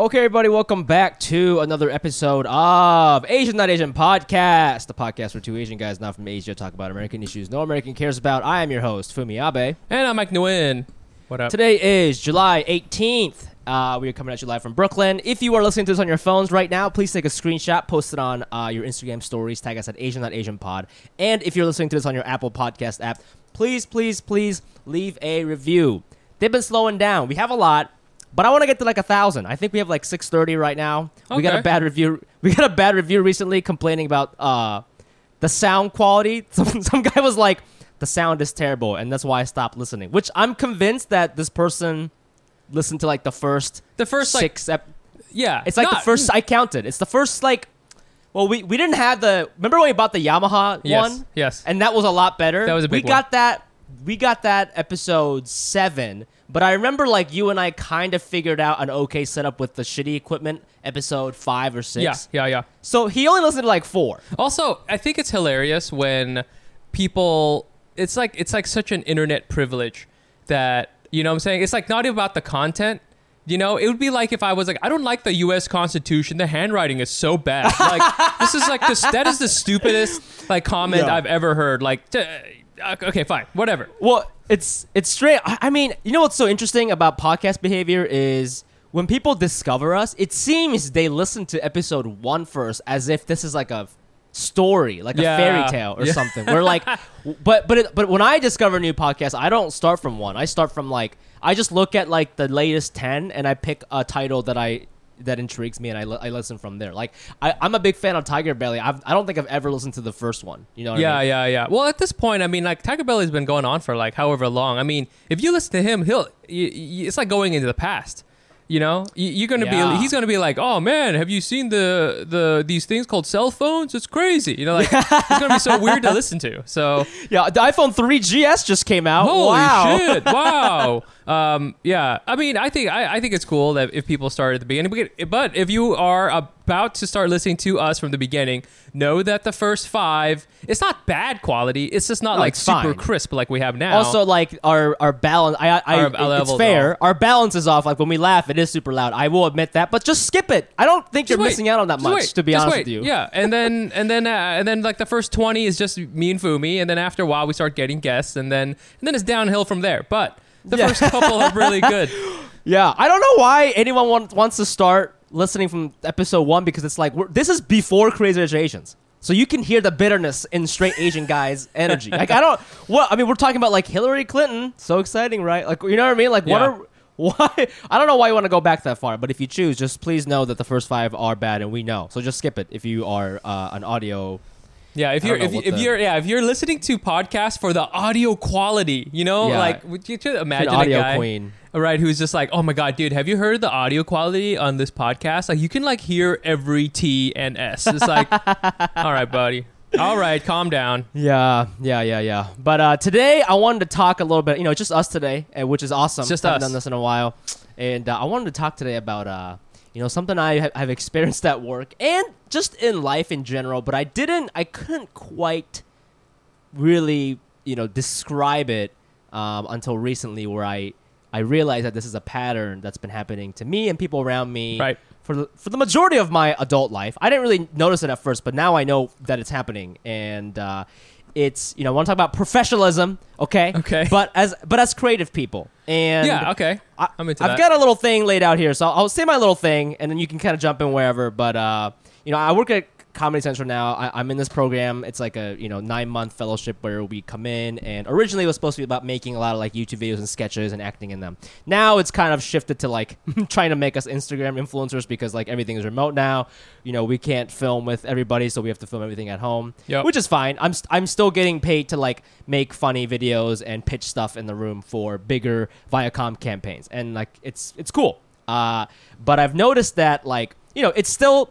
Okay, everybody, welcome back to another episode of Asian Not Asian Podcast, the podcast where two Asian guys not from Asia talk about American issues no American cares about. I am your host, Fumi Abe. And I'm Mic Nguyen. What up? Today is July 18th. Uh, we are coming at you live from Brooklyn. If you are listening to this on your phones right now, please take a screenshot, post it on uh, your Instagram stories, tag us at Asian Not Asian Pod. And if you're listening to this on your Apple Podcast app, please, please, please leave a review. They've been slowing down. We have a lot. But I want to get to like a thousand. I think we have like six thirty right now. We got a bad review. We got a bad review recently complaining about uh, the sound quality. Some some guy was like, "The sound is terrible," and that's why I stopped listening. Which I'm convinced that this person listened to like the first The first like six. Ep- yeah, it's like the first. I counted. It's the first like. Well, we, we didn't have the. Remember when we bought the Yamaha Yes, one? yes. And that was a lot better. That was a big We big got that. We got that episode seven. But I remember like you and I kind of figured out an okay setup with the shitty equipment. Episode five or six. Yeah, yeah, yeah. So he only listened to like four. Also, I think it's hilarious when people. It's like it's like such an internet privilege that you know what I'm saying. It's like not even about the content. You know, it would be like if I was like, I don't like the U.S. Constitution. The handwriting is so bad. Like this is like this. That is the stupidest like comment Yeah. I've ever heard. Like, t- uh, okay, fine, whatever. Well, it's it's straight. I I mean, you know what's so interesting about podcast behavior is when people discover us, it seems they listen to episode one first as if this is like a story, like Yeah. a fairy tale or Yeah. something. We're like, but but it, but when I discover a new podcast, I don't start from one. I start from like I just look at like the latest ten and I pick a title that I. That intrigues me, and I, li- I listen from there. Like I, I'm a big fan of Tigerbelly. I've, I don't think I've ever listened to the first one. You know? What Yeah, I mean? yeah, yeah. Well, at this point, I mean, like Tigerbelly's been going on for like however long. I mean, if you listen to him, he'll. Y- y- it's like going into the past. You know, you're gonna Yeah. be. He's gonna be like, "Oh man, have you seen the the these things called cell phones? It's crazy." You know, like it's gonna be so weird to listen to. So Yeah, the iPhone 3GS just came out. Holy wow. shit! Wow. Um, yeah. I mean, I think I, I think it's cool that if people start at the beginning, but- if you are about to start listening to us from the beginning, know that the first five, it's not bad quality. It's just not No, like super fine. crisp like we have now. Also, like our our balance, I, I, Our it- it's fair. off. Our balance is off. Like when we laugh, it is super loud. I will admit that, but just skip it. I don't think Just you're wait. missing out on that Just much. wait. To be Just honest wait. with you, Yeah, and then and then uh, and then like the first twenty is just me and Fumi, and then after a while we start getting guests, and then and then it's downhill from there. But the Yeah. first couple are really good. yeah. I don't know why anyone want, wants to start listening from episode one because it's like this is before Crazy Rich Asians. So you can hear the bitterness in straight Asian guys' energy. Like I don't. What I mean, we're talking about like Hillary Clinton. So exciting, right? Like you know what I mean? Like what Yeah. are why? I don't know why you want to go back that far, but if you choose, just please know that the first five are bad, and we know. So just skip it if you are uh, an audio. Yeah, if you're if, if the- you're yeah if you're listening to podcasts for the audio quality, you know, Yeah. like would you just An imagine audio a guy, queen. right, who's just like, oh my god, dude, have you heard the audio quality on this podcast? Like you can like hear every T and S. It's like, all right, buddy, all right, calm down. Yeah, yeah, yeah, yeah. But uh, today I wanted to talk a little bit. You know, just us today, uh, which is awesome. Just Haven't us. done this in a while, and uh, I wanted to talk today about uh, you know, something I ha- have experienced at work and just in life in general. But I didn't, I couldn't quite really, you know, describe it um, until recently, where I I realized that this is a pattern that's been happening to me and people around me. Right. For the, for the majority of my adult life, I didn't really notice it at first, but now I know that it's happening, and uh, it's you know I want to talk about professionalism, okay? Okay. But as but as creative people, and yeah, okay, I, I'm into I've that. got a little thing laid out here, so I'll, I'll say my little thing, and then you can kind of jump in wherever. But uh, you know, I work at Comedy Central now. I, I'm in this program. It's like a you know nine month fellowship where we come in, and originally it was supposed to be about making a lot of like YouTube videos and sketches and acting in them. Now it's kind of shifted to like trying to make us Instagram influencers because like everything is remote now. You know, we can't film with everybody, so we have to film everything at home, Yep. which is fine. I'm st- I'm still getting paid to like make funny videos and pitch stuff in the room for bigger Viacom campaigns, and like it's it's cool. Uh, but I've noticed that like you know it's still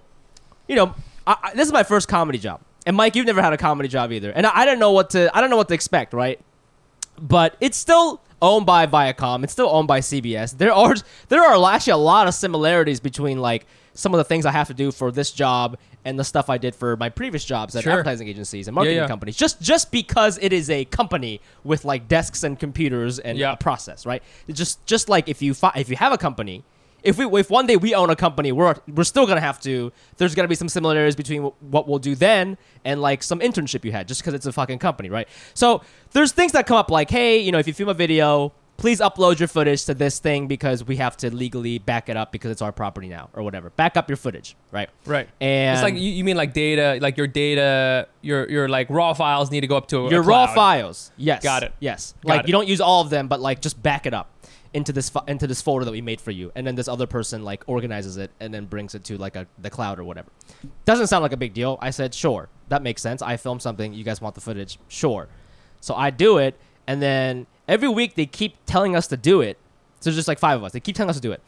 you know, I, I, this is my first comedy job, and Mic, you've never had a comedy job either, and I, I don't know what to I don't know what to expect, right? But it's still owned by Viacom. It's still owned by CBS. There are there are actually a lot of similarities between like some of the things I have to do for this job and the stuff I did for my previous jobs at Sure. advertising agencies and marketing yeah. companies. Just just because it is a company with like desks and computers and Yeah. a process, right? It's just just like if you fi- if you have a company, if we if one day we own a company, we're we're still gonna have to. There's gonna be some similarities between wh- what we'll do then and like some internship you had, just because it's a fucking company, right? So there's things that come up like, hey, you know, if you film a video, please upload your footage to this thing because we have to legally back it up because it's our property now or whatever. Back up your footage, right? Right. And it's like you, you mean like data, like your data, your your like raw files need to go up to a your raw files. Yes. Got it. Yes. Got like it. you don't use all of them, but like just back it up into this fo- into this folder that we made for you, and then this other person like organizes it and then brings it to like a the cloud or whatever. Doesn't sound like a big deal. I said sure, that makes sense. I filmed something. You guys want the footage? Sure. So I do it, and then every week they keep telling us to do it. So there's just like five of us. They keep telling us to do it.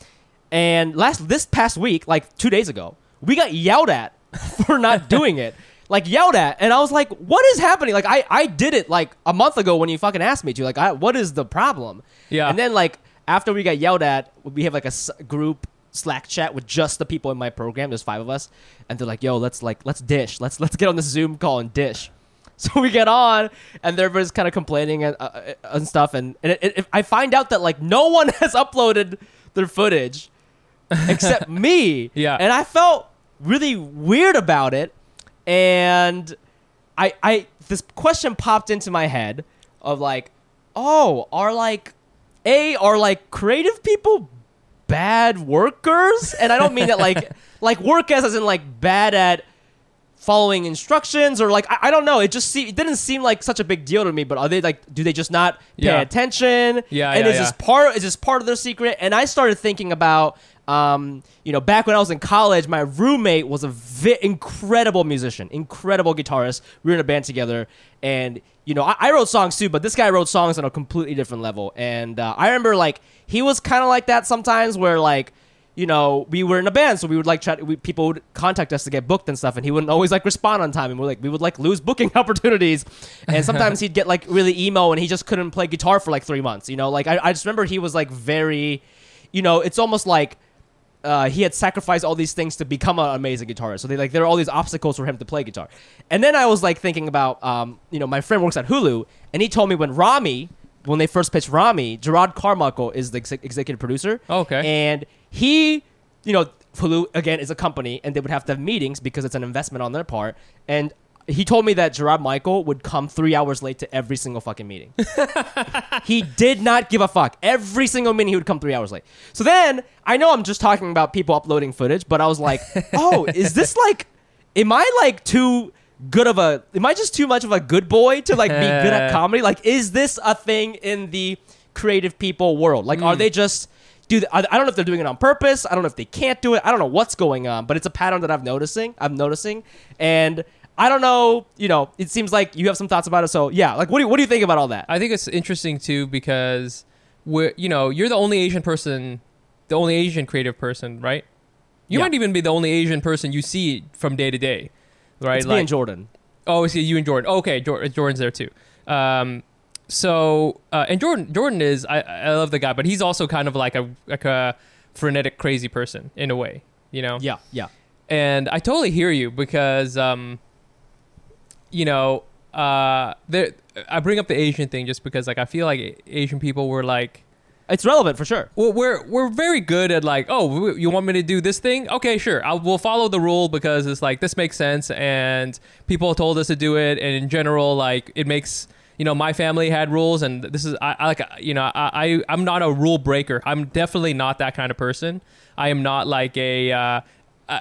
And last this past week, like two days ago, we got yelled at for not doing it. Like yelled at, and I was like, "What is happening?" Like I, I did it like a month ago when you fucking asked me to. Like, I, what is the problem? Yeah. And then like after we got yelled at, we have like a group Slack chat with just the people in my program. There's five of us, and they're like, "Yo, let's like let's dish. Let's let's get on this Zoom call and dish." So we get on, and everybody's kind of complaining and, uh, uh, and stuff. And, and it, it, I find out that like no one has uploaded their footage except me. Yeah. And I felt really weird about it. And I I this question popped into my head of like, oh, are like A are like creative people bad workers? And I don't mean that like like work as as in like bad at following instructions or like I, I don't know. It just se- it didn't seem like such a big deal to me. But are they like do they just not pay Yeah. attention? Yeah, And yeah, is this yeah. part is this part of their secret? And I started thinking about um you know back when I was in college, my roommate was a vi- incredible musician, incredible guitarist. We were in a band together, and you know I, I wrote songs too, but this guy wrote songs on a completely different level. And uh, I remember like he was kind of like that sometimes, where like you know, we were in a band, so we would like try. To, we, people would contact us to get booked and stuff, and he wouldn't always like respond on time, and we're like, we would like lose booking opportunities, and sometimes he'd get like really emo, and he just couldn't play guitar for like three months. You know, like I, I just remember he was like very, you know, it's almost like. Uh, he had sacrificed all these things to become an amazing guitarist. So they like there are all these obstacles for him to play guitar. And then I was like thinking about, um, you know, my friend works at Hulu, and he told me when Ramy, when they first pitched Ramy, Jerrod Carmichael is the ex- executive producer. Okay. And he, you know, Hulu again is a company, and they would have to have meetings because it's an investment on their part. And he told me that Jerrod Michael would come three hours late to every single fucking meeting. he did not give a fuck. Every single meeting, he would come three hours late. So then I know I'm just talking about people uploading footage, but I was like, oh, is this like, am I like too good of a, am I just too much of a good boy to like be good at comedy? Like, is this a thing in the creative people world? Like, are hmm. they just, do I I don't know if they're doing it on purpose. I don't know if they can't do it. I don't know what's going on, but it's a pattern that I'm noticing. I'm noticing, and I don't know. You know, it seems like you have some thoughts about it. So yeah, like what do you, what do you think about all that? I think it's interesting too because we're you know you're the only Asian person, the only Asian creative person, right? You Yeah. might even be the only Asian person you see from day to day, right? it's me and Jordan. Oh, see you and Jordan. Okay, Jordan's there too. Um, so uh, and Jordan, Jordan is I, I love the guy, but he's also kind of like a like a frenetic, crazy person in a way, you know. Yeah, yeah. And I totally hear you because, um, you know, uh, there. I bring up the Asian thing just because, like, I feel like Asian people were like, It's relevant for sure. well, we're we're very good at like, oh, you want me to do this thing? Okay, sure. I'll we'll follow the rule because it's like this makes sense, and people told us to do it, and in general, like it makes. You know, my family had rules, and this is I, I like you know I, I I'm not a rule breaker. I'm definitely not that kind of person. I am not like a uh,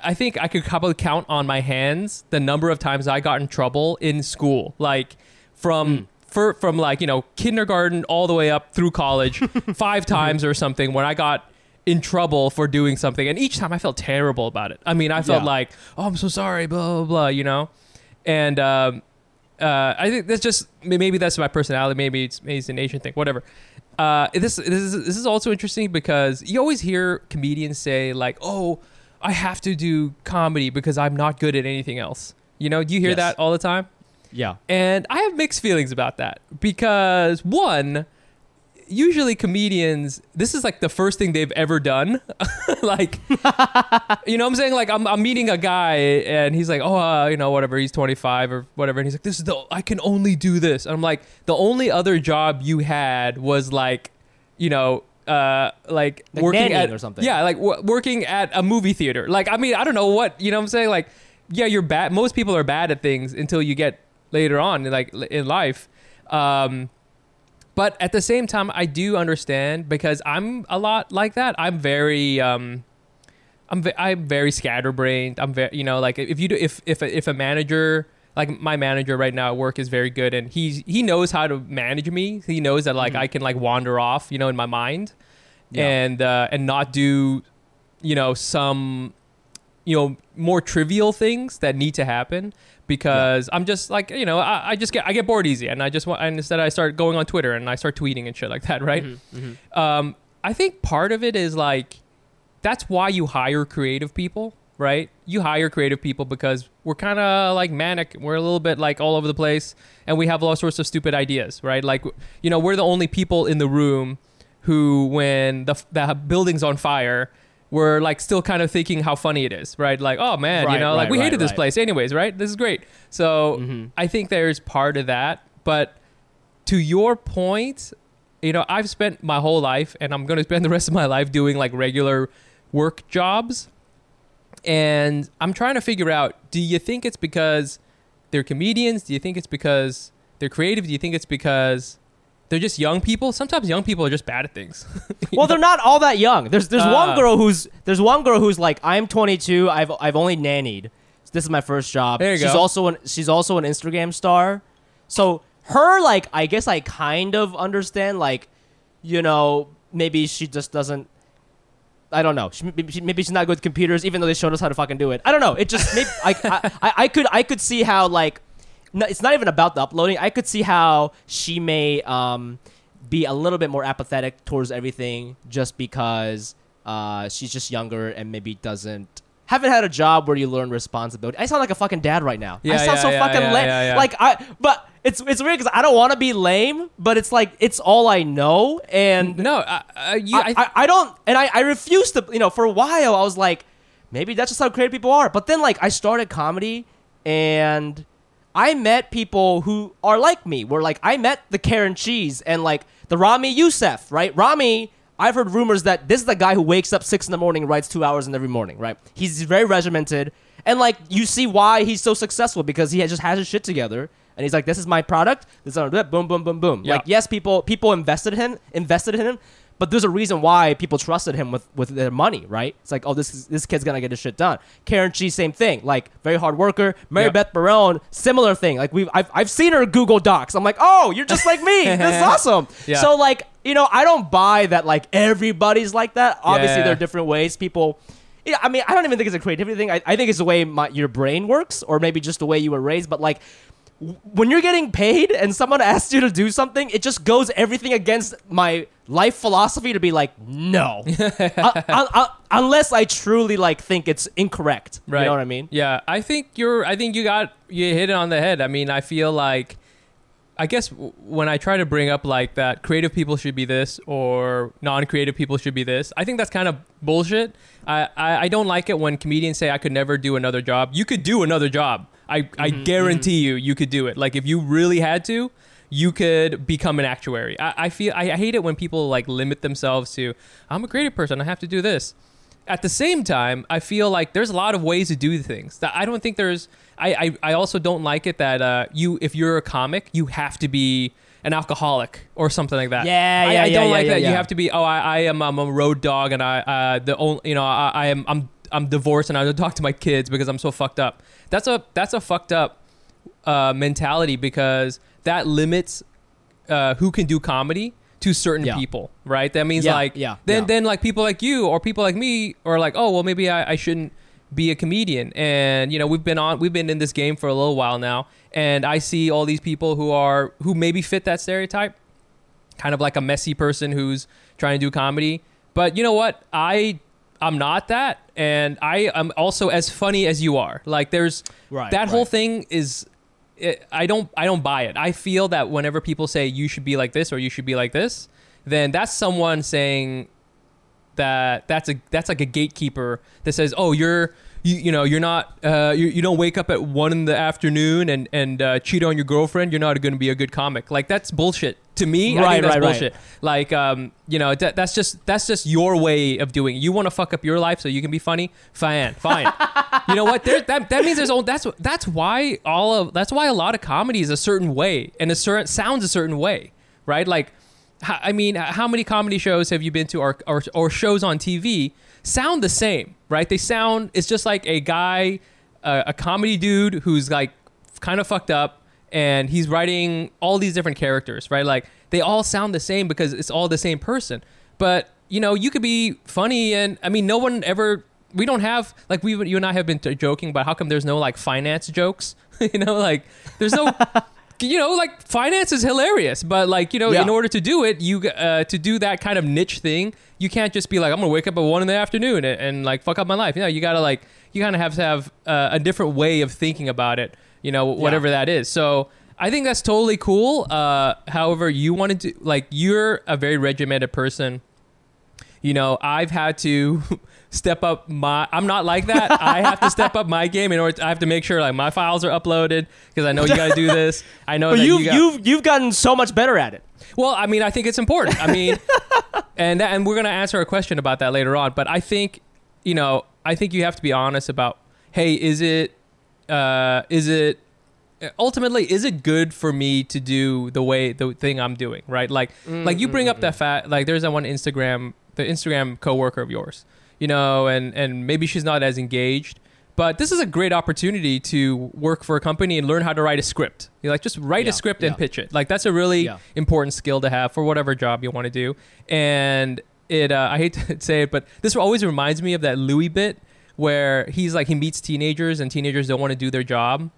I think I could probably count on my hands the number of times I got in trouble in school, like from. For, from like you know kindergarten all the way up through college five times or something when i got in trouble for doing something and each time i felt terrible about it i mean i felt Yeah. like oh i'm so sorry blah blah blah you know and um, uh, I think that's just maybe that's my personality. Maybe it's maybe it's an Asian thing. Whatever. Uh, this this is this is also interesting because you always hear comedians say like, "Oh, I have to do comedy because I'm not good at anything else." You know, do you hear Yes. that all the time? Yeah. And I have mixed feelings about that because one, usually comedians, this is like the first thing they've ever done. like, you know what I'm saying? Like, I'm, I'm meeting a guy and he's like, oh, uh, you know, whatever, he's 25 or whatever. And he's like, this is the, I can only do this. And I'm like, the only other job you had was like, you know, uh, like, Like working at or something. Yeah, like w- working at a movie theater. Like, I mean, I don't know what you know. what I'm saying like, yeah, you're bad. Most people are bad at things until you get later on, like in life. Um, but at the same time, I do understand because I'm a lot like that. I'm very, um, I'm ve- I'm very scatterbrained. I'm very, you know, like if you do, if if a, if a manager like my manager right now at work is very good and he's he knows how to manage me. He knows that like I can like wander off, you know, in my mind, Yeah. and uh, and not do, you know, some, you know, more trivial things that need to happen because I'm just like you know I, I just get I get bored easy and I just want and instead I start going on Twitter and I start tweeting and shit like that, right? Um, I think part of it is like that's why you hire creative people, right? You hire creative people because we're kind of like manic. We're a little bit like all over the place and we have all sorts of stupid ideas, right? Like, you know, we're the only people in the room who, when the, the building's on fire, we're like still kind of thinking how funny it is, right? Like, oh man, you Right, know, like we right, hated this place anyways, right? This is great. So Mhm. I think there's part of that. But to your point, you know, I've spent my whole life and I'm going to spend the rest of my life doing like regular work jobs. And I'm trying to figure out do you think it's because they're comedians? Do you think it's because they're creative? Do you think it's because they're just young people? Sometimes young people are just bad at things. Well, they're not all that young. There's there's Ah. one girl who's there's one girl who's like I'm 22. I've I've only nannied. This is my first job. There you she's go. also an she's also an Instagram star. So her like I guess I kind of understand like you know maybe she just doesn't I don't know. She, maybe, she, maybe she's not good with computers, even though they showed us how to fucking do it. I don't know. It just maybe I, I, I, could I could see how like no, it's not even about the uploading. I could see how she may um, be a little bit more apathetic towards everything just because uh, she's just younger and maybe doesn't haven't had a job where you learn responsibility. I sound like a fucking dad right now. I sound yeah, so yeah, fucking yeah, yeah, yeah. Like I, but it's it's weird because I don't want to be lame, but it's like it's all I know, and no, I, I, you, I, I, I don't, and I, I refuse to, you know, for a while I was like, maybe that's just how creative people are. But then, like, I started comedy and I met people who are like me, where, like, I met the Karen Chee and, like, the Ramy Youssef, right? Ramy, I've heard rumors that this is the guy who wakes up six in the morning and writes two hours in every morning, right? He's very regimented. And, like, you see why he's so successful because he just has his shit together. And he's like, "This is my product. This is how I do it. Boom, boom, boom, boom." Yeah. Like, yes, people people invested in him, invested in him, but there's a reason why people trusted him with, with their money, right? It's like, oh, this is, this kid's gonna get his shit done. Karen Chee, same thing. Like, very hard worker. Mary Yep. Beth Barone, similar thing. Like, we've I've, I've seen her Google Docs. I'm like, oh, you're just like me. this is awesome. Yeah. So like, you know, I don't buy that. Like everybody's like that. Obviously, Yeah. there are different ways people. Yeah, I mean, I don't even think it's a creativity thing. I, I think it's the way my, your brain works, or maybe just the way you were raised. But like, when you're getting paid and someone asks you to do something, it just goes everything against my life philosophy to be like, no, I- I- I- unless I truly like think it's incorrect. Right. You know what I mean? Yeah, I think you're. I think you got you hit it on the head. I mean, I feel like, I guess when I try to bring up like that, creative people should be this or non-creative people should be this. I think that's kind of bullshit. I, I I don't like it when comedians say I could never do another job. You could do another job. I I guarantee you, you could do it. Like if you really had to. You could become an actuary. I, I feel I, I hate it when people like limit themselves to I'm a creative person. I have to do this at the same time, I feel like there's a lot of ways to do things. That I don't think there's. I I, I also don't like it that uh, you if you're a comic, you have to be an alcoholic or something like that. Yeah, I, yeah, I yeah, don't yeah, like yeah, that. yeah. You have to be. Oh, I, I am I'm a road dog, and I uh, the only you know I, I am I'm I'm divorced and I don't talk to my kids because I'm so fucked up. That's a that's a fucked up uh, mentality because that limits uh, who can do comedy to certain Yeah. people, right? That means Yeah, like yeah, then yeah. then like people like you or people like me are like, oh well, maybe I, I shouldn't be a comedian. And you know, we've been on we've been in this game for a little while now, and I see all these people who are who maybe fit that stereotype, kind of like a messy person who's trying to do comedy. But you know what? I I'm not that, and I am also as funny as you are. Like there's Right, that whole thing is. It, I don't. I don't buy it. I feel that whenever people say you should be like this or you should be like this, then that's someone saying that that's a that's like a gatekeeper that says, "Oh, you're you, you know you're not uh, you, you don't wake up at one in the afternoon and and uh, cheat on your girlfriend. You're not going to be a good comic." Like that's bullshit to me. I Right, think that's right, right. Like um, you know that, that's just that's just your way of doing. it. You want to fuck up your life so you can be funny. Fine, fine. you know what? There, that that means there's all that's that's why all of that's why a lot of comedy is a certain way and a certain sounds a certain way, right? Like I mean, how many comedy shows have you been to or, or, or shows on TV sound the same, right? They sound, it's just like a guy, uh, a comedy dude who's like kind of fucked up and he's writing all these different characters, right? Like they all sound the same because it's all the same person. But, you know, you could be funny and I mean, no one ever, we don't have, like we, you and I have been t- joking about how come there's no like finance jokes, you know, like there's no, you know, like finance is hilarious, but like you know, Yeah. in order to do it, you uh, to do that kind of niche thing, you can't just be like, I'm gonna wake up at one in the afternoon and, and like fuck up my life. You know, you gotta like, you kind of have to have uh, a different way of thinking about it. You know, whatever that is. So I think that's totally cool. Uh, however, you wanted to like, you're a very regimented person you know, I've had to step up my. I'm not like that. I have to step up my game in order. To, I have to make sure like my files are uploaded because I know you got to do this. I know that you've you got, you've you've gotten so much better at it. well, I mean, I think it's important. I mean, and that, and we're gonna answer a question about that later on. But I think, you know, I think you have to be honest about, hey, is it, uh, is it, ultimately, is it good for me to do the way the thing I'm doing, right? Like, like you bring up that fact, like there's that one Instagram, the Instagram coworker of yours, you know, and and maybe she's not as engaged. But this is a great opportunity to work for a company and learn how to write a script. You like just write Yeah, a script yeah. and pitch it. Like that's a really Yeah. important skill to have for whatever job you want to do. And it, uh, I hate to say it, but this always reminds me of that Louis bit where he's like he meets teenagers and teenagers don't want to do their job.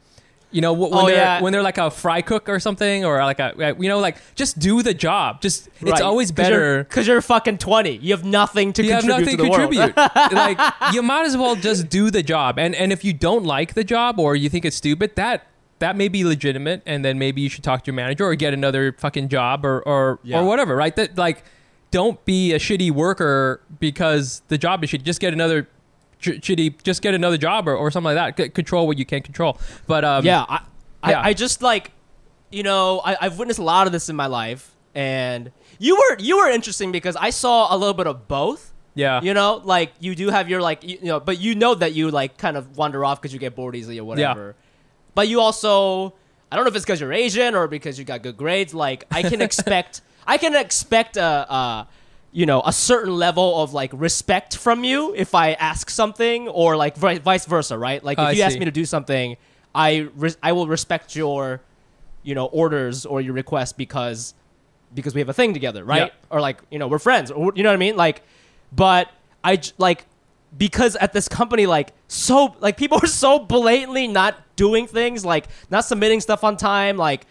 You know, when Oh, they're yeah. when they're like a fry cook or something, or like a uh, you know, like just do the job. Just it's always better. because you're, fucking twenty. You have nothing to You have contribute nothing to to contribute. like you might as well just do the job. And and if you don't like the job or you think it's stupid, that that may be legitimate. And then maybe you should talk to your manager or get another fucking job or or, Yeah. or whatever. Right? That like don't be a shitty worker because the job is shitty. Just get another sh- he Just get another job or, or something like that. C- control what you can't control. But um, yeah, I, yeah. I, I just like, you know, I, I've witnessed a lot of this in my life, and you were you were interesting because I saw a little bit of both. yeah, You know, like you do have your like, you, you know, but you know that you like kind of wander off because you get bored easily or whatever. Yeah. But you also, I don't know if it's because you're Asian or because you got good grades. Like I can expect, I can expect a, a, you know, a certain level of like respect from you if I ask something, or like vi- vice versa, right? Like if you ask me to do something, I res- I will respect your, you know, orders or your request because because we have a thing together, right? Or like, you know, we're friends, or you know what I mean? Like, but I j- like because at this company, like, so like people are so blatantly not doing things, like not submitting stuff on time, like,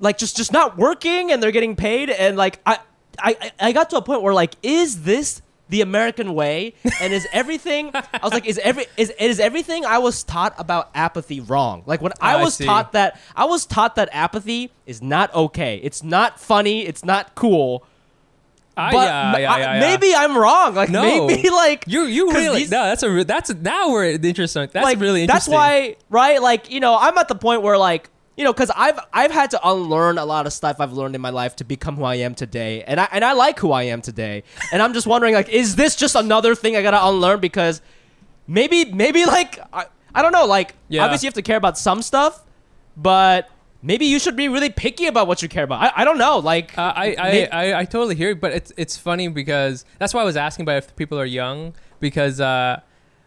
like just just not working, and they're getting paid, and like I I I- I got to a point where like, is this the American way? And is everything? I was like, is every is is everything I was taught about apathy wrong? Like when I I was see. taught that I was taught that apathy is not okay. It's not funny. It's not cool. I, But yeah, m- yeah, I- yeah, yeah. maybe I'm wrong. Like No. maybe like You you 'cause really these- no that's a re- that's now we're interesting that's like really That's why, right? Like you know, I'm at the point where like you know, because I've I've had to unlearn a lot of stuff I've learned in my life to become who I am today, and I and I like who I am today, and I'm just wondering like, is this just another thing I gotta unlearn because maybe maybe like I, I don't know like Yeah. obviously you have to care about some stuff, but. Maybe you should be really picky about what you care about. I, I don't know. Like, Uh, I, I, may- I, I totally hear you, but it's it's funny because that's why I was asking about if people are young because uh,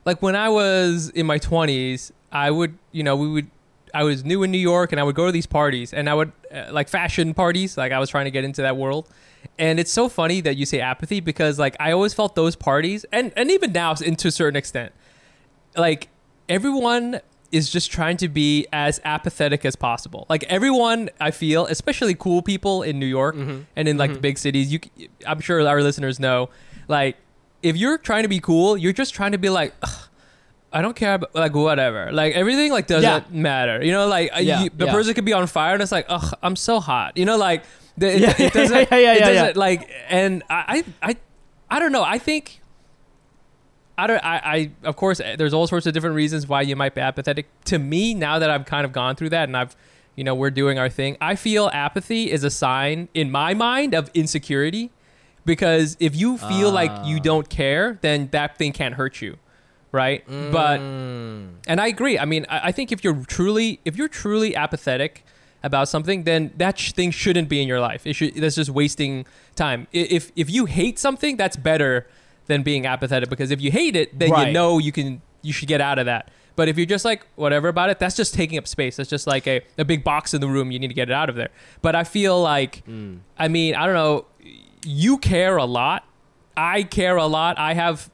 like when I was in my 20s, I would, you know, we would I was new in New York and I would go to these parties and I would uh, like fashion parties, like I was trying to get into that world. And it's so funny that you say apathy because like I always felt those parties and and even now to a certain extent like everyone is just trying to be as apathetic as possible. Like everyone, I feel, especially cool people in New York Mm-hmm. and in like the big cities. You, I'm sure our listeners know, like if you're trying to be cool, you're just trying to be like, "Ugh, I don't care, about, like whatever. Like everything, like doesn't Yeah. matter. You know, like uh, Yeah, you, the yeah. person could be on fire and it's like, ugh, I'm so hot. You know, like the, it, it doesn't, it doesn't like, and I, I, I, don't know. I think. I don't. I, I. Of course, eh, there's all sorts of different reasons why you might be apathetic. To me, now that I've kind of gone through that, and I've, you know, we're doing our thing. I feel apathy is a sign, in my mind, of insecurity, because if you feel like you don't care, then that thing can't hurt you, right? But, mm. and I agree. I mean, I, I think if you're truly, if you're truly apathetic about something, then that sh- thing shouldn't be in your life. It should. That's just wasting time. If if you hate something, that's better than being apathetic because if you hate it, then you know you can you should get out of that. But if you're just like whatever about it, that's just taking up space. That's just like a, a big box in the room. You need to get it out of there. But I feel like, mm. I mean, I don't know. You care a lot. I care a lot. I have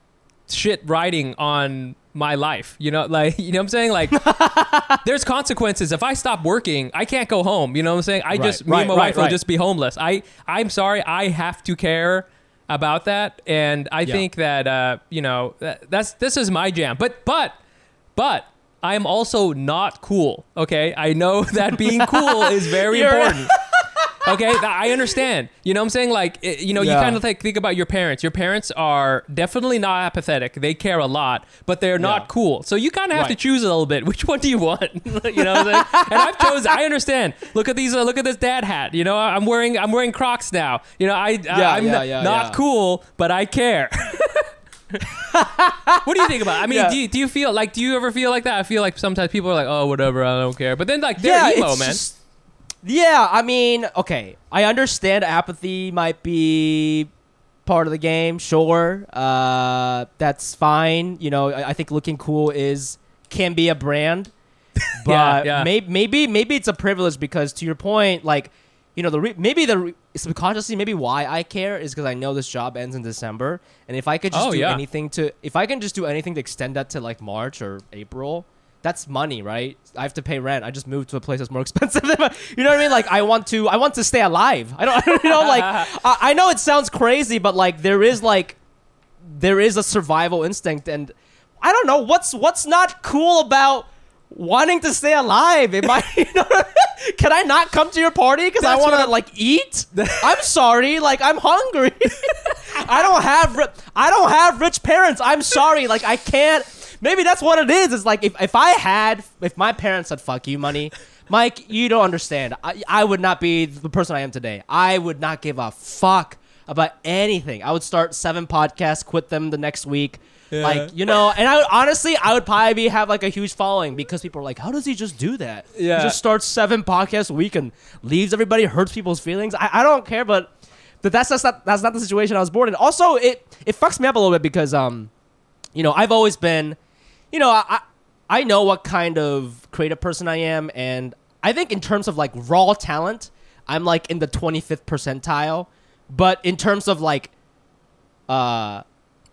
shit writing on my life. You know, like you know what I'm saying? Like there's consequences. If I stop working, I can't go home. You know what I'm saying? I Right, just me and my right, wife will just be homeless. I I'm sorry. I have to care about that, and I Yeah. think that uh, you know that, that's this is my jam. But but but. I am also not cool. Okay, I know that being cool is very important. Okay, I understand. You know what I'm saying? Like, it- you know, you kind of like think about your parents. Your parents are definitely not apathetic. They care a lot, but they're not Yeah. cool. So you kind of have to choose a little bit. Which one do you want? you know what I'm saying? And I've chosen. I understand. Look at these. Uh, look at this dad hat. You know, I'm wearing. I'm wearing Crocs now. You know, I. Yeah, I'm yeah, yeah, not yeah. cool, but I care. what do you think about? It? I mean, Yeah. do you, do you feel like? Do you ever feel like that? I feel like sometimes people are like, "Oh, whatever, I don't care," but then like they're yeah, emo, man. just- yeah, I mean, okay, I understand apathy might be part of the game. Sure, uh, that's fine. You know, I, I think looking cool is can be a brand, but yeah. May, maybe maybe it's a privilege because to your point, like you know, the re- maybe the re- subconsciously maybe why I care is because I know this job ends in December, and if I could just Oh, do yeah. anything to if I can just do anything to extend that to like March or April. That's money, right? I have to pay rent. I just moved to a place that's more expensive. Than my, you know what I mean? Like I want to, I want to stay alive. I don't, you know, like I, I know it sounds crazy, but like there is like there is a survival instinct, and I don't know what's what's not cool about wanting to stay alive. Am I? You know, what I mean? can I not come to your party because I want to like eat? I'm sorry, like I'm hungry. I don't have ri- I don't have rich parents. I'm sorry, like I can't. Maybe that's what it is. It's like if, if I had if my parents had fuck you money, Mic, you don't understand. I, I would not be the person I am today. I would not give a fuck about anything. I would start seven podcasts, quit them the next week. Like you know, and I would honestly, I would probably have like a huge following because people are like, "How does he just do that? Yeah. he just starts seven podcasts a week and leaves everybody, hurts people's feelings." I, I don't care, but but that's that's not that's not the situation I was born in. Also, it it fucks me up a little bit because um, you know, I've always been, you know, I I know what kind of creative person I am, and I think in terms of like raw talent, I'm like in the 25th percentile. But in terms of like, uh,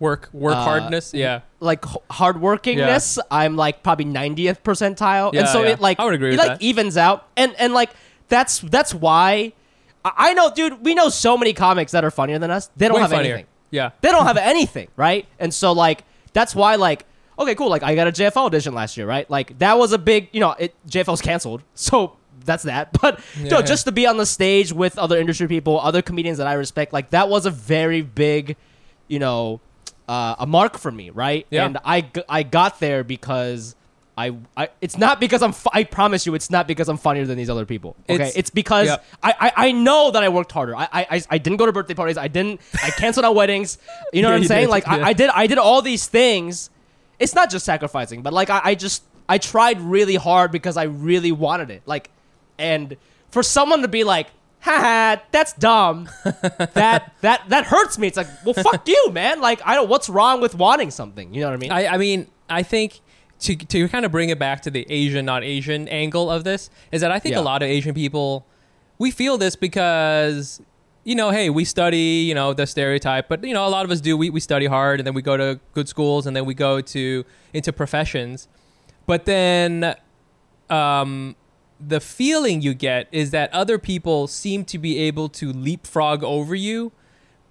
Work work Uh, hardness. Yeah. like hardworkingness, I'm like probably 90th percentile, and so yeah. it like I would agree it like that. evens out, and and like that's that's why I, I know, dude. We know so many comics that are funnier than us. They don't Way have funnier. anything. Yeah. They don't have anything, right? And so like that's why like okay, cool. Like I got a JFL audition last year, right? Like that was a big, you know, it JFL's canceled, so that's that. But you know, just to be on the stage with other industry people, other comedians that I respect, like that was a very big, you know, uh, a mark for me, right? Yeah. And I I got there because. I, I it's not because I'm fu- I promise you it's not because I'm funnier than these other people okay It's- it's, because yeah. I, I I know that I worked harder I, I I- I didn't go to birthday parties I didn't I canceled out weddings you know Yeah, what I'm saying did, like yeah. I, I did I did all these things it's not just sacrificing but like I, I just I tried really hard because I really wanted it. Like and for someone to be like haha that's dumb. That that that hurts me. It's like well fuck you man. Like I don't what's wrong with wanting something? You know what I mean? I, I mean, I think to to kind of bring it back to the Asian not Asian angle of this is that I think Yeah. a lot of Asian people we feel this because you know, hey, we study, you know, the stereotype, but you know, a lot of us do. We we study hard and then we go to good schools and then we go to into professions. But then um the feeling you get is that other people seem to be able to leapfrog over you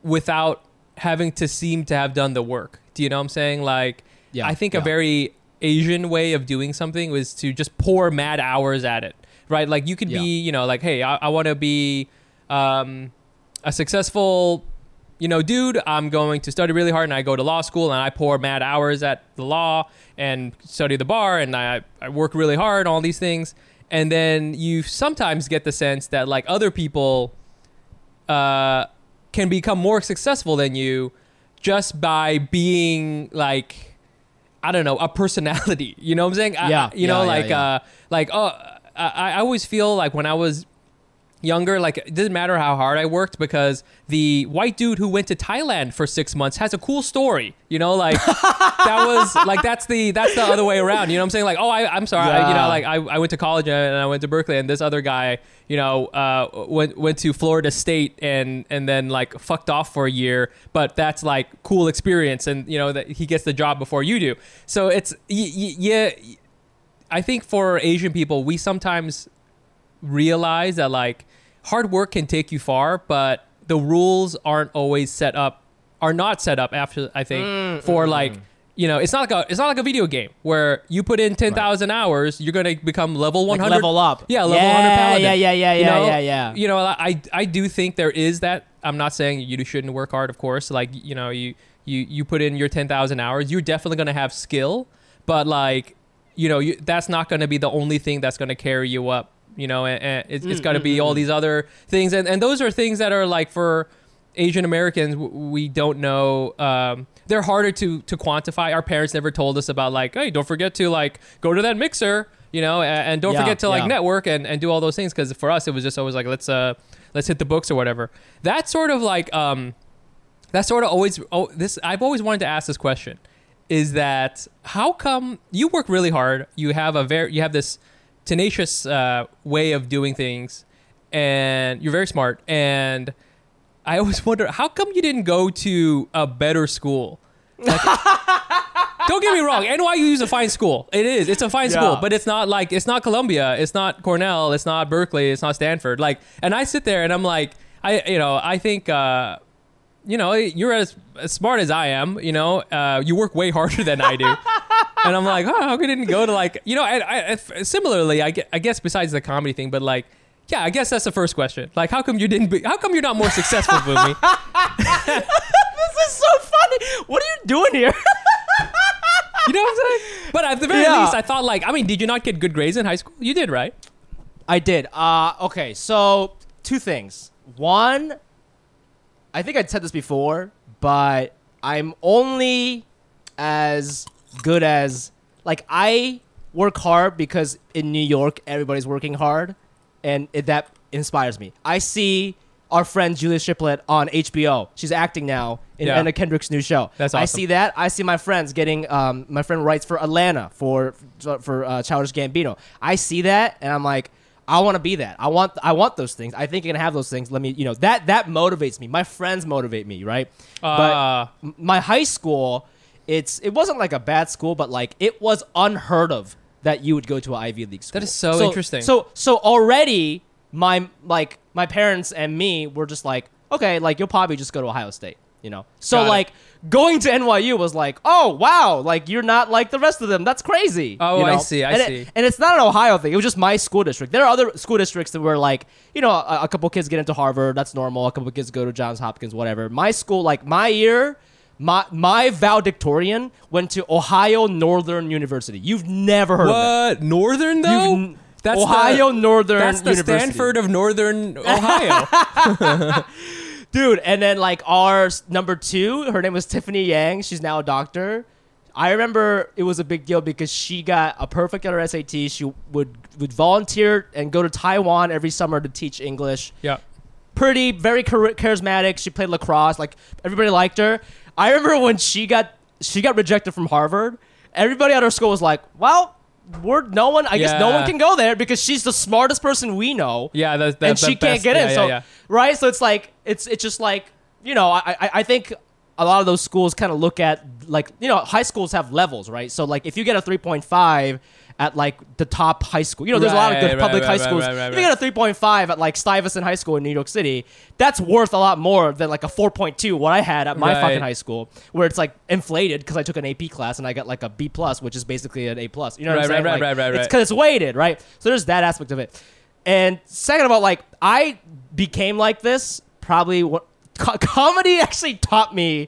without having to seem to have done the work. Do you know what I'm saying? Like, Yeah, I think yeah. a very Asian way of doing something was to just pour mad hours at it, right? Like, you could Yeah. be, you know, like, hey, I, I want to be um, a successful, you know, dude. I'm going to study really hard and I go to law school and I pour mad hours at the law and study the bar and I, I work really hard, all these things. And then you sometimes get the sense that, like, other people uh, can become more successful than you just by being like I don't know a personality. You know what I'm saying? I- Yeah, you know, yeah, yeah, like yeah. uh, like oh, I, I always feel like when I was younger, like it didn't matter how hard I worked because the white dude who went to Thailand for six months has a cool story. You know, like that was like that's the that's the other way around. You know what I'm saying? Like, oh, I, I'm sorry. I, you know, like I, I went to college and I went to Berkeley, and this other guy, you know, uh, went went to Florida State and and then like fucked off for a year. But that's like cool experience, and you know that he gets the job before you do. So it's y- y- yeah. I think for Asian people, we sometimes realize that like hard work can take you far, but the rules aren't always set up are not set up after I think Mm, for like you know it's not like a it's not like a video game where you put in ten thousand hours you're gonna become level one Like hundred level up. yeah level Yeah, one hundred paladin yeah, yeah, yeah, you yeah, know? yeah, yeah. you know I I do think there is that I'm not saying you shouldn't work hard of course like you know you you you put in your ten thousand hours you're definitely gonna have skill but like you know you, that's not gonna be the only thing that's gonna carry you up you know and, and it's, it's got to be all these other things and, and those are things that are like for asian americans we don't know um, they're harder to to quantify. Our parents never told us about like hey don't forget to like go to that mixer you know and, and don't Yeah, forget to like yeah. network and, and do all those things because for us it was just always like let's uh let's hit the books or whatever. That sort of like um that sort of always oh this i've always wanted to ask this question is that how come you work really hard you have a very you have this tenacious uh, way of doing things and you're very smart and i always wonder how come you didn't go to a better school? Like- don't get me wrong nyu is a fine school. It is it's a fine school but it's not like it's not columbia it's not cornell it's not berkeley it's not stanford. Like and i sit there and i'm like i you know i think uh you know, you're as, as smart as I am. You know, uh, you work way harder than I do, and I'm like, oh, how come you didn't go to like, you know, I, I, similarly, I, I guess besides the comedy thing, but like, yeah, I guess that's the first question. Like, how come you didn't? Be, how come you're not more successful than me? This is so funny. What are you doing here? You know what I'm saying? But at the very Yeah. least, I thought like, I mean, did you not get good grades in high school? You did, right? I did. Uh, okay, so two things. One, I think I'd said this before, but I'm only as good as like I work hard because in New York everybody's working hard, and it, that inspires me. I see our friend Julia Shiplett on HBO. She's acting now in Yeah. Anna Kendrick's new show. That's awesome. I see that. I see my friends getting. Um, my friend writes for Atlanta for for uh, Childish Gambino. I see that, and I'm like, I want to be that. I want. I want those things. I think I can have those things. Let me. You know that that motivates me. My friends motivate me. Right. Uh, but my high school, it's it wasn't like a bad school, but like it was unheard of that you would go to an Ivy League school. That is so interesting. So so already my like my parents and me were just like, okay, like you'll probably just go to Ohio State, you know. So Got it. like going to NYU was like, oh wow, like you're not like the rest of them. That's crazy. Oh, you I see, I and it- see. and it's not an Ohio thing. It was just my school district. There are other school districts that were like, you know, a, a couple kids get into Harvard. That's normal. A couple kids go to Johns Hopkins, whatever. My school, like my year, my my valedictorian went to Ohio Northern University. You've never heard of that. what Northern though? You've That's Ohio the, Northern That's the University. Stanford of Northern Ohio. dude. And then like our number two, her name was Tiffany Yang. She's now a doctor. I remember it was a big deal because she got a perfect at her SAT. She would would volunteer and go to Taiwan every summer to teach English. yeah. Pretty, very char- charismatic. She played lacrosse. Like everybody liked her. I remember when she got she got rejected from Harvard. everybody at our school was like, well, we're no one. I guess no Yeah. one can go there because she's the smartest person we know Yeah, that's the, and she can't get in. so yeah. right, so it's like it's it's just like you know I I, I think a lot of those schools kind of look at like you know high schools have levels, right? So like if you get a three point five. At like the top high school, you know, there's a lot of good right, public right, high right, schools. right, right, if you get a 3.5 at like Stuyvesant High School in New York City, that's worth a lot more than like a 4.2 what I had at my Right. fucking high school, where it's like inflated because I took an AP class and I got like a B plus, which is basically an A plus. You know what I'm saying? right, Like, right, right, right, It's because it's weighted, right? So there's that aspect of it. And second of all, like I became like this probably what co- comedy actually taught me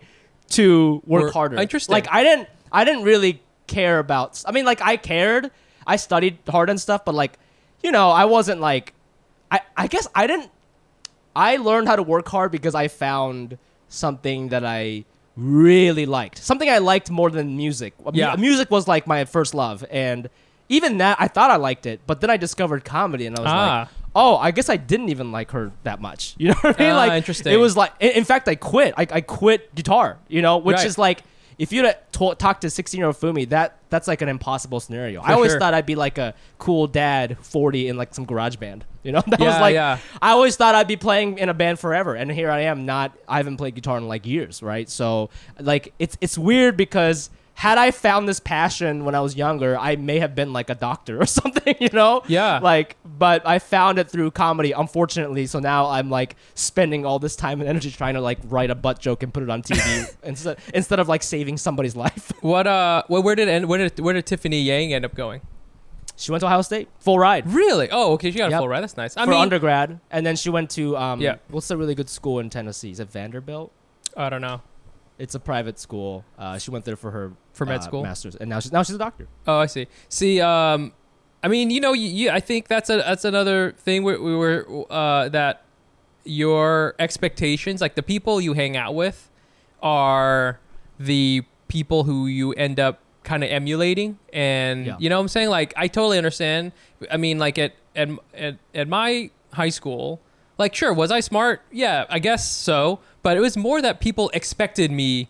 to work Work- harder. Interesting. Like I didn't I didn't really care about I mean like I cared. I studied hard and stuff, but like you know, I wasn't like I I guess I didn't I learned how to work hard because I found something that I really liked. Something I liked more than music. Mu- Yeah. Music was like my first love and even that I thought I liked it, but then I discovered comedy and I was Ah. like, "Oh, I guess I didn't even like her that much." You know what I mean? Ah, like interesting. It was like in, in fact I quit. I, I quit guitar, you know, which Right. is like if you'd have to- talked to 16 year old Fumi, that that's like an impossible scenario. I always sure. thought I'd be like a cool dad, 40 in like some garage band. You know, that was like yeah. I always thought I'd be playing in a band forever, and here I am. Not I haven't played guitar in like years, right? So like it's it's weird because had I found this passion when I was younger, I may have been like a doctor or something, you know? Yeah. Like, but I found it through comedy, unfortunately. So now I'm like spending all this time and energy trying to like write a butt joke and put it on TV instead instead of like saving somebody's life. What uh, well, where did end, where did where did Tiffany Yang end up going? She went to Ohio State, full ride. Really? Oh, okay, she got a full ride. That's nice. I for mean, undergrad, and then she went to um, Yeah. what's a really good school in Tennessee? Is it Vanderbilt? I don't know. It's a private school. Uh, she went there for her For med uh, school? masters, and now she's now she's a doctor. Oh, I see. See, um, I mean, you know, you, you, I think that's a that's another thing where we were uh, that your expectations, like the people you hang out with, are the people who you end up kind of emulating, and Yeah. you know what I'm saying. Like, I totally understand. I mean, like at at at, at my high school. Like, sure, was I smart? Yeah, I guess so. But it was more that people expected me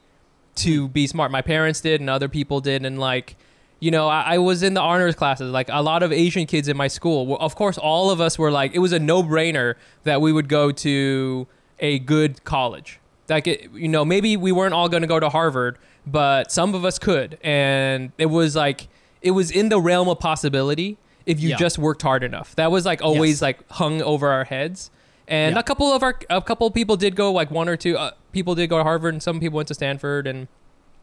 to be smart. My parents did, and other people did, and like, you know, I, I was in the honors classes. Like a lot of Asian kids in my school. Of course, all of us were like, it was a no-brainer that we would go to a good college. Like, it, you know, maybe we weren't all going to go to Harvard, but some of us could, and it was like, it was in the realm of possibility if you Yeah. just worked hard enough. That was like always Yes. like hung over our heads. And Yeah. a couple of our a couple of people did go like one or two uh, people did go to Harvard and some people went to Stanford and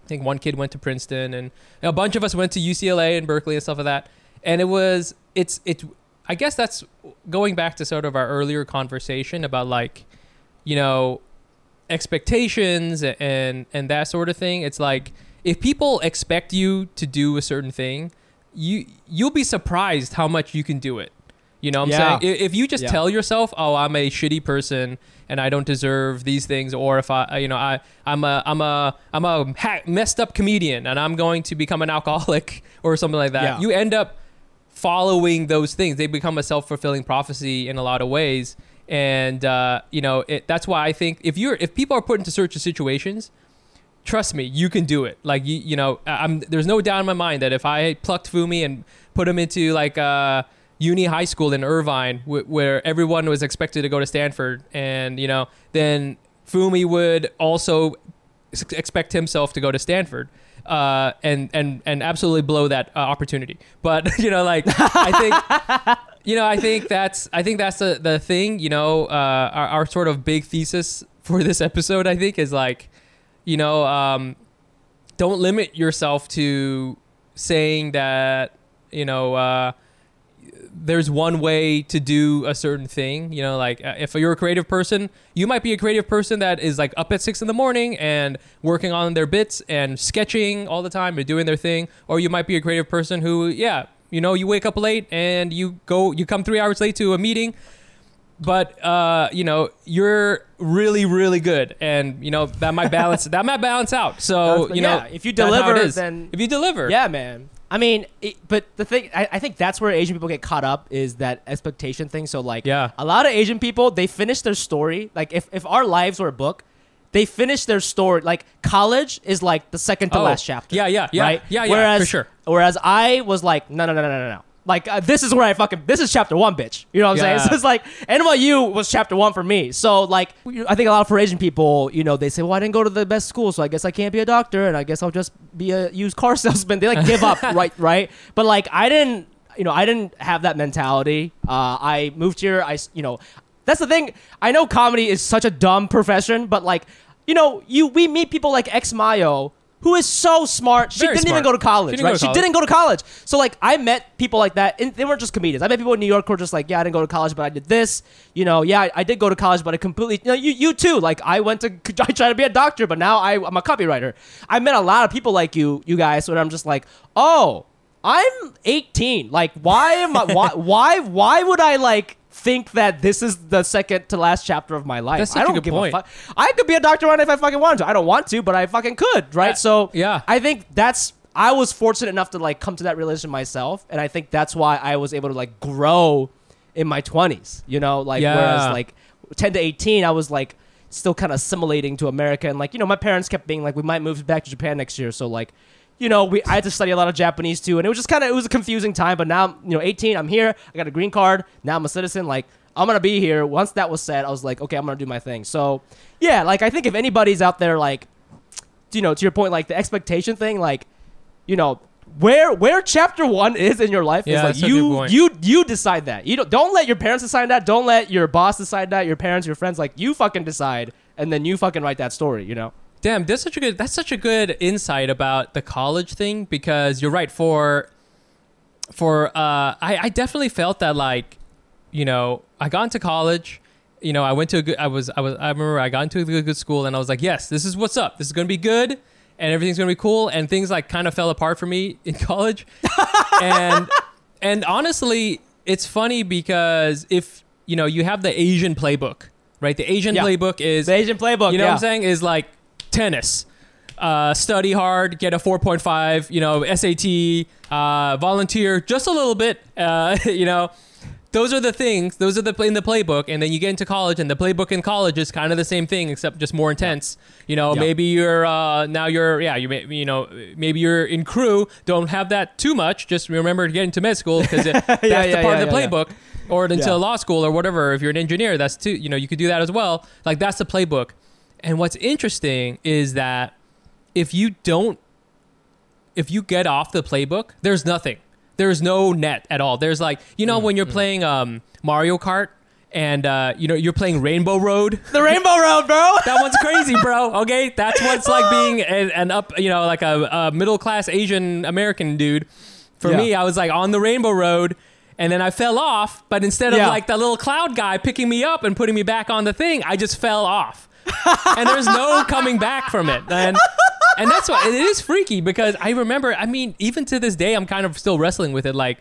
I think one kid went to Princeton and a bunch of us went to UCLA and Berkeley and stuff like that. And it was it's it I guess that's going back to sort of our earlier conversation about like you know expectations and and that sort of thing. It's like if people expect you to do a certain thing, you you'll be surprised how much you can do it. You know what I'm Yeah. saying? If you just Yeah. tell yourself, "Oh, I'm a shitty person and I don't deserve these things," or if I, you know, I I'm a I'm a I'm a ha- messed up comedian and I'm going to become an alcoholic or something like that, Yeah. you end up following those things. They become a self fulfilling prophecy in a lot of ways, and uh, you know it, that's why I think if you're if people are put into certain situations, trust me, you can do it. Like you, you know, I'm there's no doubt in my mind that if I plucked Fumi and put him into like uh, uni high school in Irvine, wh- where everyone was expected to go to Stanford, and you know, then Fumi would also ex- expect himself to go to Stanford. Uh, and and and absolutely blow that uh, opportunity, but you know, like I think you know, I think that's I think that's the the thing. You know, uh, our, our sort of big thesis for this episode, I think, is like, you know, um, don't limit yourself to saying that you know uh, there's one way to do a certain thing. You know, like uh, if you're a creative person, you might be a creative person that is like up at six in the morning and working on their bits and sketching all the time and doing their thing. Or you might be a creative person who, yeah, you know, you wake up late and you go, you come three hours late to a meeting. But uh, you know you're really, really good, and you know that might balance. that might balance out. So you know, if you that's how it deliver, then- if you deliver, Yeah, man. I mean, it, but the thing, I, I think that's where Asian people get caught up is that expectation thing. So like, Yeah. a lot of Asian people they finish their story. Like if if our lives were a book, they finish their story. Like college is like the second to Oh, last chapter. yeah, yeah, yeah, right? yeah, yeah, Whereas, for sure. Whereas I was like, no, no, no, no, no, no, no. Like uh, this is where I fucking this is chapter one, bitch. You know what I'm Yeah. saying? So it's like NYU was chapter one for me. So like I think a lot of for Asian people, you know, they say, well, I didn't go to the best school, so I guess I can't be a doctor, and I guess I'll just be a used car salesman. They like give up, right? Right? But like I didn't, you know, I didn't have that mentality. Uh, I moved here. I, you know, that's the thing. I know comedy is such a dumb profession, but like, you know, you we meet people like X Mayo. Who is so smart? She Very didn't even go to college, She didn't right? go to She college. didn't go to college. So like I met people like that, and they weren't just comedians. I met people in New York who were just like, yeah, I didn't go to college, but I did this. You know, yeah, I, I did go to college, but I completely. You know, you you too. Like I went to I tried to be a doctor, but now I, I'm a copywriter. I met a lot of people like you, you guys, where I'm just like, oh, I'm 18. Like why am I? why why why would I like? Think that this is the second to last chapter of my life. That's such I a don't good give point. a fuck. I could be a doctor on if I fucking wanted to. I don't want to, but I fucking could, right? Yeah. So Yeah. I think that's I was fortunate enough to like come to that realization myself, and I think that's why I was able to like grow in my twenties. You know, like Yeah. whereas like ten to eighteen, I was like still kind of assimilating to America, and like you know, my parents kept being like, we might move back to Japan next year, so like. You know, we I had to study a lot of Japanese too, and it was just kind of it was a confusing time. But now, you know, 18, I'm here. I got a green card. Now I'm a citizen. Like I'm gonna be here. Once that was said, I was like, okay, I'm gonna do my thing. So, yeah, like I think if anybody's out there, like you know, to your point, like the expectation thing, like, you know, where where chapter one is in your life Yeah, is like that's a good you you you decide that. You don't don't let your parents decide that. Don't let your boss decide that. Your parents, your friends, like you fucking decide, and then you fucking write that story. You know. Damn, that's such a good that's such a good insight about the college thing because you're right for for uh I, I definitely felt that like you know I got into college you know I went to a good I was I was I remember I got into a good, good school and I was like yes this is what's up this is gonna be good and everything's gonna be cool and things like kind of fell apart for me in college and and honestly it's funny because if you know you have the Asian playbook right the Asian Yeah. playbook is The Asian playbook. you know yeah. what I'm saying? Is like tennis. Uh, study hard, get a 4.5, you know, SAT, uh, volunteer just a little bit, uh, you know. Those are the things, those are the in the playbook, and then you get into college, and the playbook in college is kind of the same thing, except just more intense. You know, Yeah. maybe you're uh, now you're yeah, you may you know maybe you're in crew. Don't have that too much. Just remember to get into med school because that's the part yeah, of the yeah, yeah. playbook or into Yeah. law school or whatever. If you're an engineer, that's too. You know, you could do that as well. Like that's the playbook. And what's interesting is that if you don't, if you get off the playbook, there's nothing. There's no net at all. There's like you know when you're playing um, Mario Kart and uh, you know you're playing Rainbow Road. the Rainbow Road, bro. That one's crazy, bro. Okay, that's what's like being an, an up, you know, like a, a middle class Asian American dude. For Yeah. me, I was like on the Rainbow Road, and then I fell off. But instead of Yeah. like the little cloud guy picking me up and putting me back on the thing, I just fell off, and there's no coming back from it. And and that's why it is freaky because I remember. I mean, even to this day, I'm kind of still wrestling with it. Like,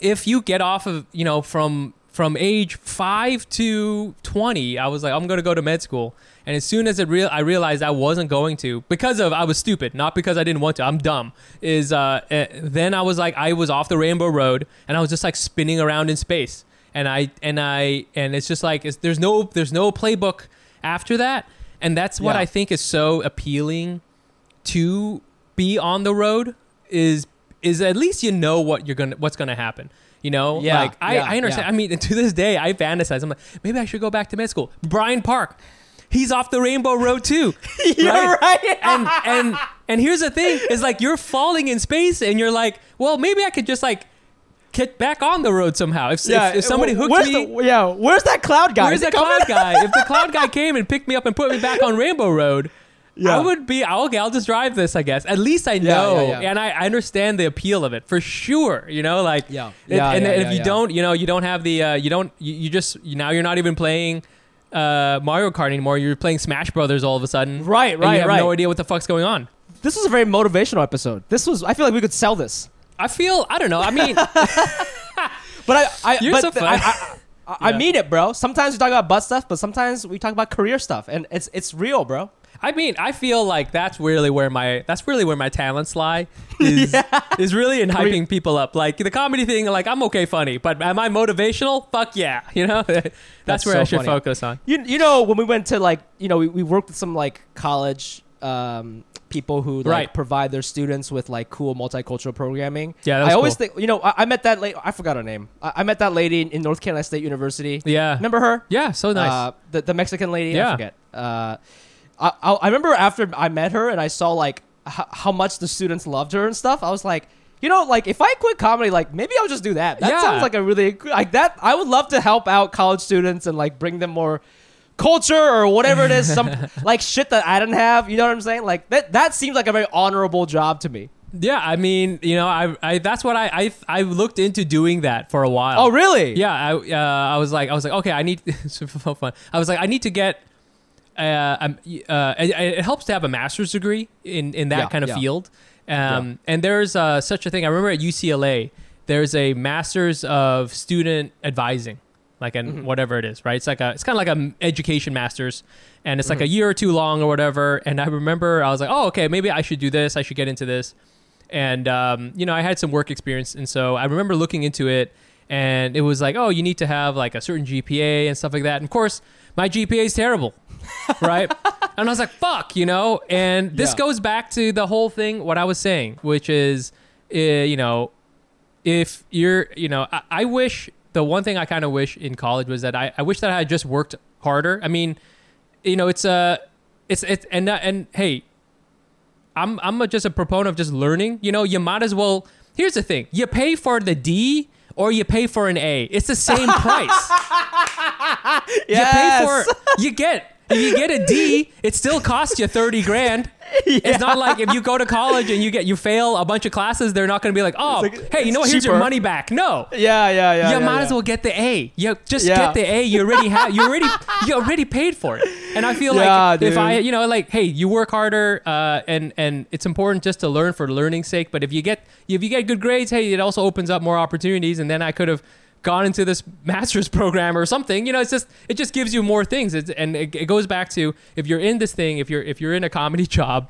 if you get off of you know from from age five to twenty, I was like, I'm gonna go to med school. And as soon as it real, I realized I wasn't going to because of I was stupid, not because I didn't want to. I'm dumb. Is uh, eh, then I was like, I was off the rainbow road, and I was just like spinning around in space. And I and I and it's just like it's, there's no there's no playbook after that, and that's what Yeah. I think is so appealing to be on the road is is at least you know what you're gonna what's gonna happen. You know, Yeah, like I, yeah, I understand. I mean, to this day, I fantasize. I'm like, maybe I should go back to med school. Brian Park, he's off the Rainbow Road too. You're right. and and and here's the thing: is like you're falling in space, and you're like, well, maybe I could just like get back on the road somehow. If, if, if somebody wh- hooked where's me, the, yeah, where's that cloud guy? Where's Is the it coming? cloud guy? If the cloud guy came and picked me up and put me back on Rainbow Road, Yeah. I would be okay. I'll just drive this, I guess. At least I know, yeah, yeah. and I, I understand the appeal of it for sure. You know, like Yeah. it- Yeah, and yeah, if yeah, you yeah. don't, you know, you don't have the, uh, you don't, you, you just you, now you're not even playing uh, Mario Kart anymore. You're playing Smash Brothers all of a sudden, Right, and right, You have right. no idea what the fuck's going on. This was a very motivational episode. This was. I feel like we could sell this. I feel I don't know. I mean, But I, I You're but so funny. I, I, I, I Yeah. mean it, bro. Sometimes we talk about butt stuff, but sometimes we talk about career stuff, and it's it's real, bro. I mean, I feel like that's really where my that's really where my talents lie. Is, is really in hyping people up. Like the comedy thing, like I'm okay funny, but am I motivational? Fuck yeah, you know. that's, That's where so I should funny. focus on. You, you know when we went to like you know we, we worked with some like college um, people who like Right. provide their students with like cool multicultural programming. Yeah, that's I always cool. think you know I, I met that lady. I forgot her name. I, I met that lady in, in North Carolina State University. Yeah, Remember her? yeah, so nice. Uh, the the Mexican lady. I Yeah. forget. Uh, I, I I remember after I met her and I saw like h- how much the students loved her and stuff. I was like. You know, like if I quit comedy, like maybe I'll just do that. That Yeah. sounds like a really like that. I would love to help out college students and like bring them more culture or whatever it is, some like shit that I didn't have. You know what I'm saying? Like that. That seems like a very honorable job to me. yeah, I mean, you know, I, I that's what I, I I looked into doing that for a while. Oh, really? Yeah, I uh, I was like I was like okay, I need so fun. I was like I need to get uh, um, uh it, it helps to have a master's degree in in that Yeah, kind of yeah. field. Um and there's uh, such a thing. I remember at UCLA there's a master's of student advising. Like an Mm-hmm. whatever it is, right? It's like a it's kind of like a education master's and it's like Mm-hmm. a year or two long or whatever. And I remember I was like, "Oh, okay, maybe I should do this. I should get into this." and um, you know i had some work experience and so i remember looking into it and it was like oh you need to have like a certain gpa and stuff like that and of course my gpa is terrible right and i was like fuck you know and this Yeah. goes back to the whole thing what i was saying which is uh, you know if you're you know I, I wish the one thing i kind of wish in college was that I, I wish that i had just worked harder i mean you know it's a it's it's and uh, and hey I'm I'm a, just a proponent of just learning. You know, you might as well. Here's the thing: you pay for the D or you pay for an A. It's the same price. You pay for you get if you get a D, it still costs you thirty grand. It's not like if you go to college and you get you fail a bunch of classes, they're not going to be like, oh, like, hey, you know what? Here's your money back. No. Yeah, yeah, yeah. you yeah, might yeah. as well get the A. You just Yeah. get the A. You already have. You already. You already paid for it. And I feel Yeah, like if. I, you know, like, hey, you work harder, uh, and and it's important just to learn for learning's sake. But if you get if you get good grades, hey, it also opens up more opportunities. And then I could have gone into this master's program or something. You know, it's just it just gives you more things. It's, and it, it goes back to if you're in this thing, if you're if you're in a comedy job,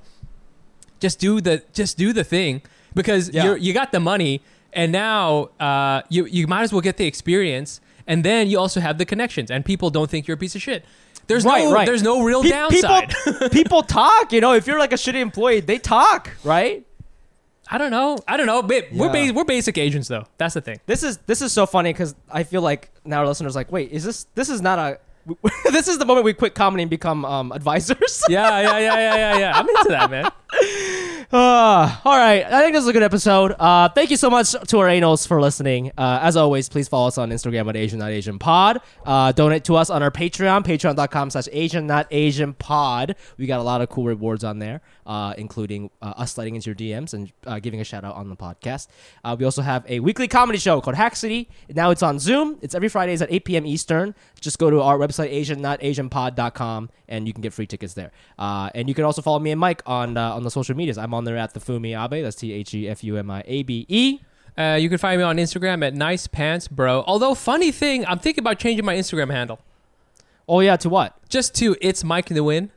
just do the just do the thing because Yeah. you're you got the money and now uh, you you might as well get the experience and then you also have the connections and people don't think you're a piece of shit. There's Right, no right. there's no real Pe- downside. People, people talk. You know, if you're like a shitty employee, they talk, right? I don't know. I don't know. But we're Yeah. ba- we're basic agents though. That's the thing. This is this is so funny because I feel like now our listeners are like, wait, is this this is not a this is the moment we quit comedy and become um, advisors. Yeah, yeah, yeah, yeah, yeah, yeah. I'm into that, man. Uh, all right, I think this is a good episode. Uh, thank you so much to our anals for listening. Uh, as always, please follow us on Instagram at Asian Not Asian Pod. Uh, donate to us on our Patreon, patreon.com slash Asian Not Asian Pod. We got a lot of cool rewards on there, uh, including uh, us sliding into your DMs and uh, giving a shout out on the podcast. Uh, we also have a weekly comedy show called Hack City. Now it's on Zoom. It's every Fridays at 8 p.m. Eastern. Just go to our website, asiannotasianpod.com, and you can get free tickets there. Uh, and you can also follow me and Mic on uh, on the social medias. I'm on there at the Fumi Abe. That's T H E F U M I A B E. Uh, you can find me on Instagram at nice pants bro. Although funny thing, I'm thinking about changing my Instagram handle Oh yeah, to what? just to it's Mic Nguyen.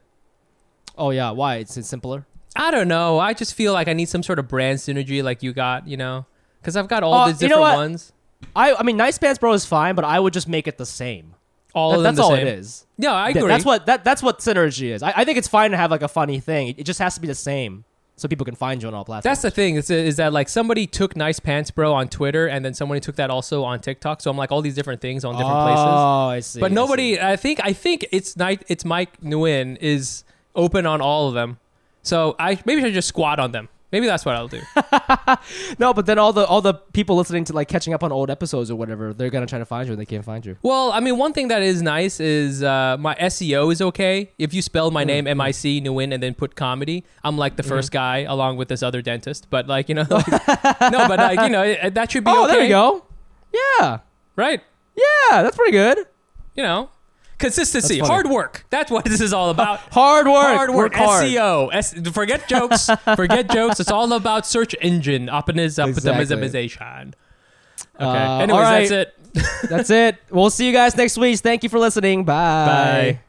Oh yeah, why? It's, it's simpler. I don't know. I just feel like I need some sort of brand synergy like you got, you know? Because I've got all Uh, these you know different ones. I I mean, Nice Pants Bro is fine, but I would just make it the same. All That- that's all same. it is. No, I agree. That's what that that's what synergy is. I, I think it's fine to have like a funny thing. It, just has to be the same, so people can find you on all platforms. That's the thing is, is that like somebody took Nice Pants Bro on Twitter and then somebody took that also on TikTok. So I'm like all these different things on different places. Oh, I see. But I nobody, see. I, think, I think it's night. It's Mic Nguyen is open on all of them. So I maybe I should just squat on them. Maybe that's what I'll do. No, but then all the all the people listening to like catching up on old episodes or whatever, they're gonna try to find you and they can't find you. well, I mean, one thing that is nice is uh, my SEO is okay. If you spell Mm, my name M I C Nguyen and then put comedy, I'm like the Mm-hmm. first guy along with this other dentist. But like you know, like- no, but like you know, it- that should be Oh, okay. there you go. Yeah, Right. yeah, that's pretty good. You know, consistency, hard work. That's what this is all about. Hard work. hard work, hard. SEO. S- forget jokes. forget jokes. It's all about search engine Exactly. optimization. Okay. Uh, Anyways, all right. that's it. That's it. We'll see you guys next week. Thank you for listening. Bye. Bye.